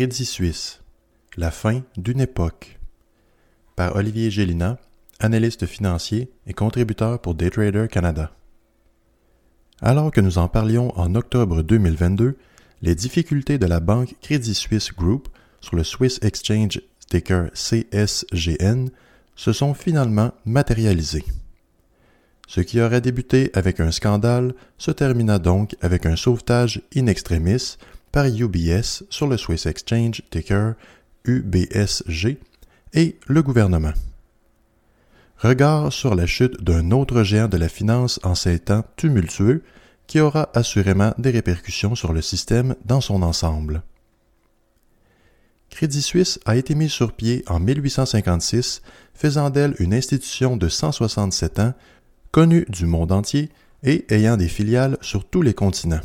Crédit Suisse. La fin d'une époque. Par Olivier Gélina, analyste financier et contributeur pour Daytrader Canada. Alors que nous en parlions en octobre 2022, les difficultés de la banque Crédit Suisse Group sur le Swiss Exchange ticker CSGN se sont finalement matérialisées. Ce qui aurait débuté avec un scandale se termina donc avec un sauvetage in extremis par UBS sur le Swiss Exchange ticker UBSG et le gouvernement. Regard sur la chute d'un autre géant de la finance en ces temps tumultueux qui aura assurément des répercussions sur le système dans son ensemble. Crédit Suisse a été mis sur pied en 1856, faisant d'elle une institution de 167 ans, connue du monde entier et ayant des filiales sur tous les continents.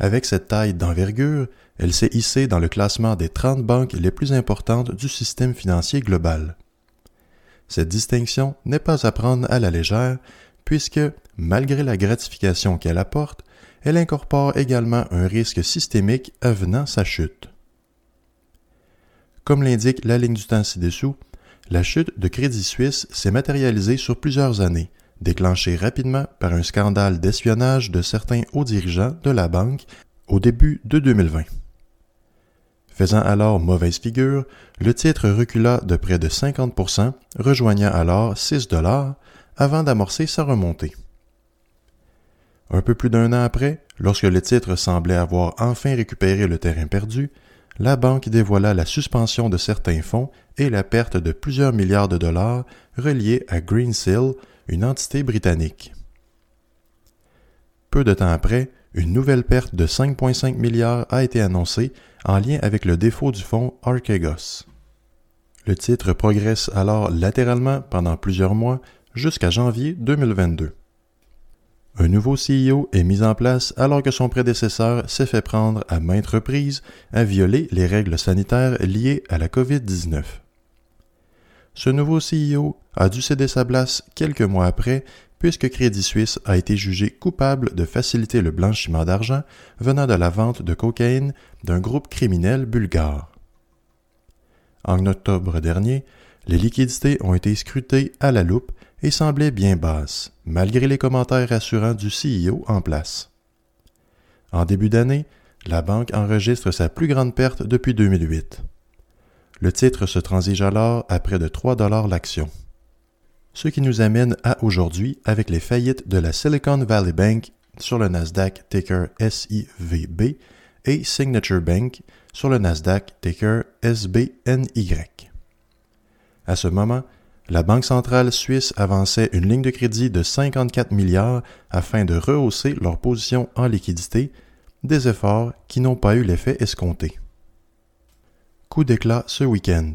Avec cette taille d'envergure, elle s'est hissée dans le classement des 30 banques les plus importantes du système financier global. Cette distinction n'est pas à prendre à la légère, puisque, malgré la gratification qu'elle apporte, elle incorpore également un risque systémique avenant sa chute. Comme l'indique la ligne du temps ci-dessous, la chute de Crédit Suisse s'est matérialisée sur plusieurs années, déclenché rapidement par un scandale d'espionnage de certains hauts dirigeants de la banque au début de 2020. Faisant alors mauvaise figure, le titre recula de près de 50%, rejoignant alors 6 dollars avant d'amorcer sa remontée. Un peu plus d'un an après, lorsque le titre semblait avoir enfin récupéré le terrain perdu, la banque dévoila la suspension de certains fonds et la perte de plusieurs milliards de dollars reliés à Greensill, une entité britannique. Peu de temps après, une nouvelle perte de 5,5 milliards a été annoncée en lien avec le défaut du fonds Archegos. Le titre progresse alors latéralement pendant plusieurs mois jusqu'à janvier 2022. Un nouveau CEO est mis en place alors que son prédécesseur s'est fait prendre à maintes reprises à violer les règles sanitaires liées à la COVID-19. Ce nouveau CEO a dû céder sa place quelques mois après puisque Crédit Suisse a été jugé coupable de faciliter le blanchiment d'argent venant de la vente de cocaïne d'un groupe criminel bulgare. En octobre dernier, les liquidités ont été scrutées à la loupe et semblaient bien basses, malgré les commentaires rassurants du CEO en place. En début d'année, la banque enregistre sa plus grande perte depuis 2008. Le titre se transige alors à près de 3 dollars l'action. Ce qui nous amène à aujourd'hui avec les faillites de la Silicon Valley Bank sur le Nasdaq ticker SIVB et Signature Bank sur le Nasdaq ticker SBNY. À ce moment, la Banque centrale suisse avançait une ligne de crédit de 54 milliards afin de rehausser leur position en liquidité, des efforts qui n'ont pas eu l'effet escompté. Coup d'éclat ce week-end.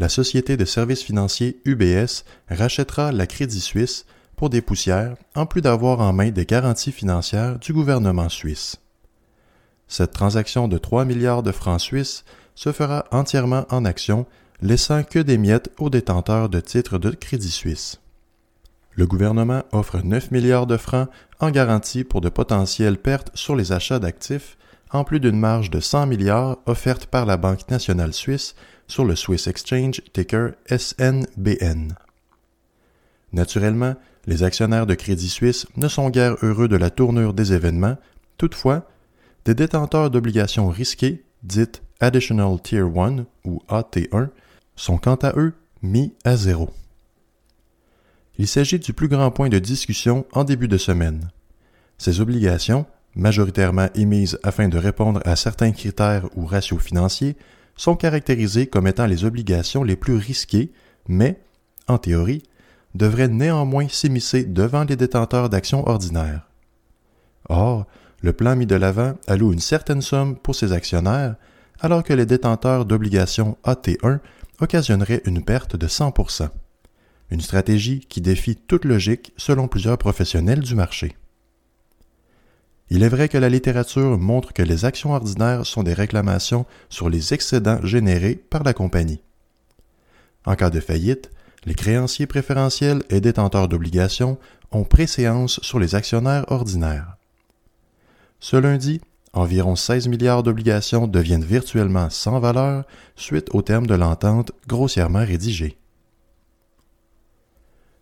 La société de services financiers UBS rachètera la Crédit Suisse pour des poussières, en plus d'avoir en main des garanties financières du gouvernement suisse. Cette transaction de 3 milliards de francs suisses se fera entièrement en actions, laissant que des miettes aux détenteurs de titres de Crédit Suisse. Le gouvernement offre 9 milliards de francs en garantie pour de potentielles pertes sur les achats d'actifs en plus d'une marge de 100 milliards offerte par la Banque nationale suisse sur le Swiss Exchange ticker SNBN. Naturellement, les actionnaires de Crédit Suisse ne sont guère heureux de la tournure des événements, toutefois, des détenteurs d'obligations risquées, dites Additional Tier 1 ou AT1, sont quant à eux mis à zéro. Il s'agit du plus grand point de discussion en début de semaine. Ces obligations, majoritairement émises afin de répondre à certains critères ou ratios financiers, sont caractérisées comme étant les obligations les plus risquées, mais, en théorie, devraient néanmoins s'immiscer devant les détenteurs d'actions ordinaires. Or, le plan mis de l'avant alloue une certaine somme pour ses actionnaires, alors que les détenteurs d'obligations AT1 occasionneraient une perte de 100% Une stratégie qui défie toute logique selon plusieurs professionnels du marché. Il est vrai que la littérature montre que les actions ordinaires sont des réclamations sur les excédents générés par la compagnie. En cas de faillite, les créanciers préférentiels et détenteurs d'obligations ont préséance sur les actionnaires ordinaires. Ce lundi, environ 16 milliards d'obligations deviennent virtuellement sans valeur suite au terme de l'entente grossièrement rédigée.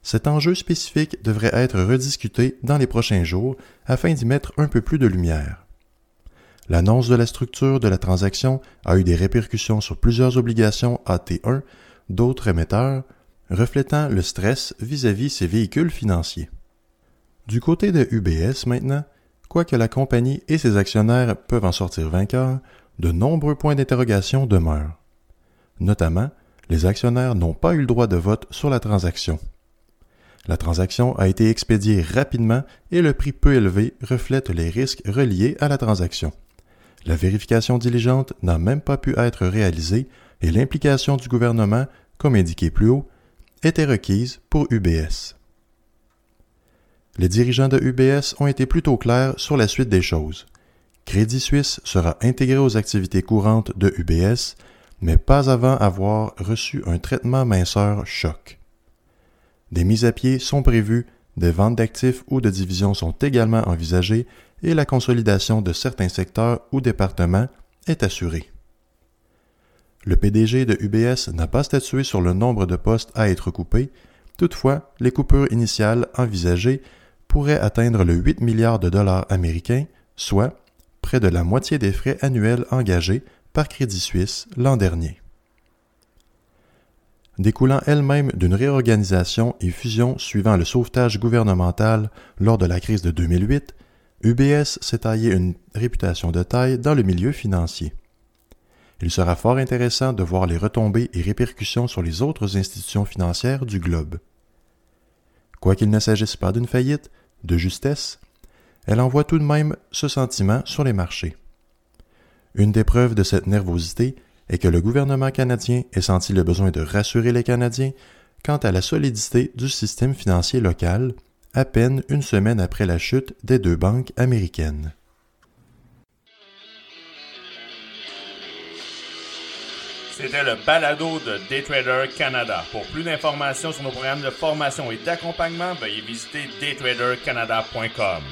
Cet enjeu spécifique devrait être rediscuté dans les prochains jours afin d'y mettre un peu plus de lumière. L'annonce de la structure de la transaction a eu des répercussions sur plusieurs obligations AT1 d'autres émetteurs, reflétant le stress vis-à-vis ces véhicules financiers. Du côté de UBS maintenant, quoique la compagnie et ses actionnaires peuvent en sortir vainqueurs, de nombreux points d'interrogation demeurent. Notamment, les actionnaires n'ont pas eu le droit de vote sur la transaction. La transaction a été expédiée rapidement et le prix peu élevé reflète les risques reliés à la transaction. La vérification diligente n'a même pas pu être réalisée et l'implication du gouvernement, comme indiqué plus haut, était requise pour UBS. Les dirigeants de UBS ont été plutôt clairs sur la suite des choses. Crédit Suisse sera intégré aux activités courantes de UBS, mais pas avant avoir reçu un traitement minceur choc. Des mises à pied sont prévues, des ventes d'actifs ou de divisions sont également envisagées et la consolidation de certains secteurs ou départements est assurée. Le PDG de UBS n'a pas statué sur le nombre de postes à être coupés, toutefois, les coupures initiales envisagées pourraient atteindre le 8 milliards de dollars américains, soit près de la moitié des frais annuels engagés par Crédit Suisse l'an dernier découlant elle-même d'une réorganisation et fusion suivant le sauvetage gouvernemental lors de la crise de 2008, UBS s'est taillé une réputation de taille dans le milieu financier. Il sera fort intéressant de voir les retombées et répercussions sur les autres institutions financières du globe. Quoiqu'il ne s'agisse pas d'une faillite, de justesse, elle envoie tout de même ce sentiment sur les marchés. Une des preuves de cette nervosité est que le gouvernement canadien ait senti le besoin de rassurer les Canadiens quant à la solidité du système financier local, à peine une semaine après la chute des deux banques américaines. C'était le balado de Daytrader Canada. Pour plus d'informations sur nos programmes de formation et d'accompagnement, veuillez visiter daytradercanada.com.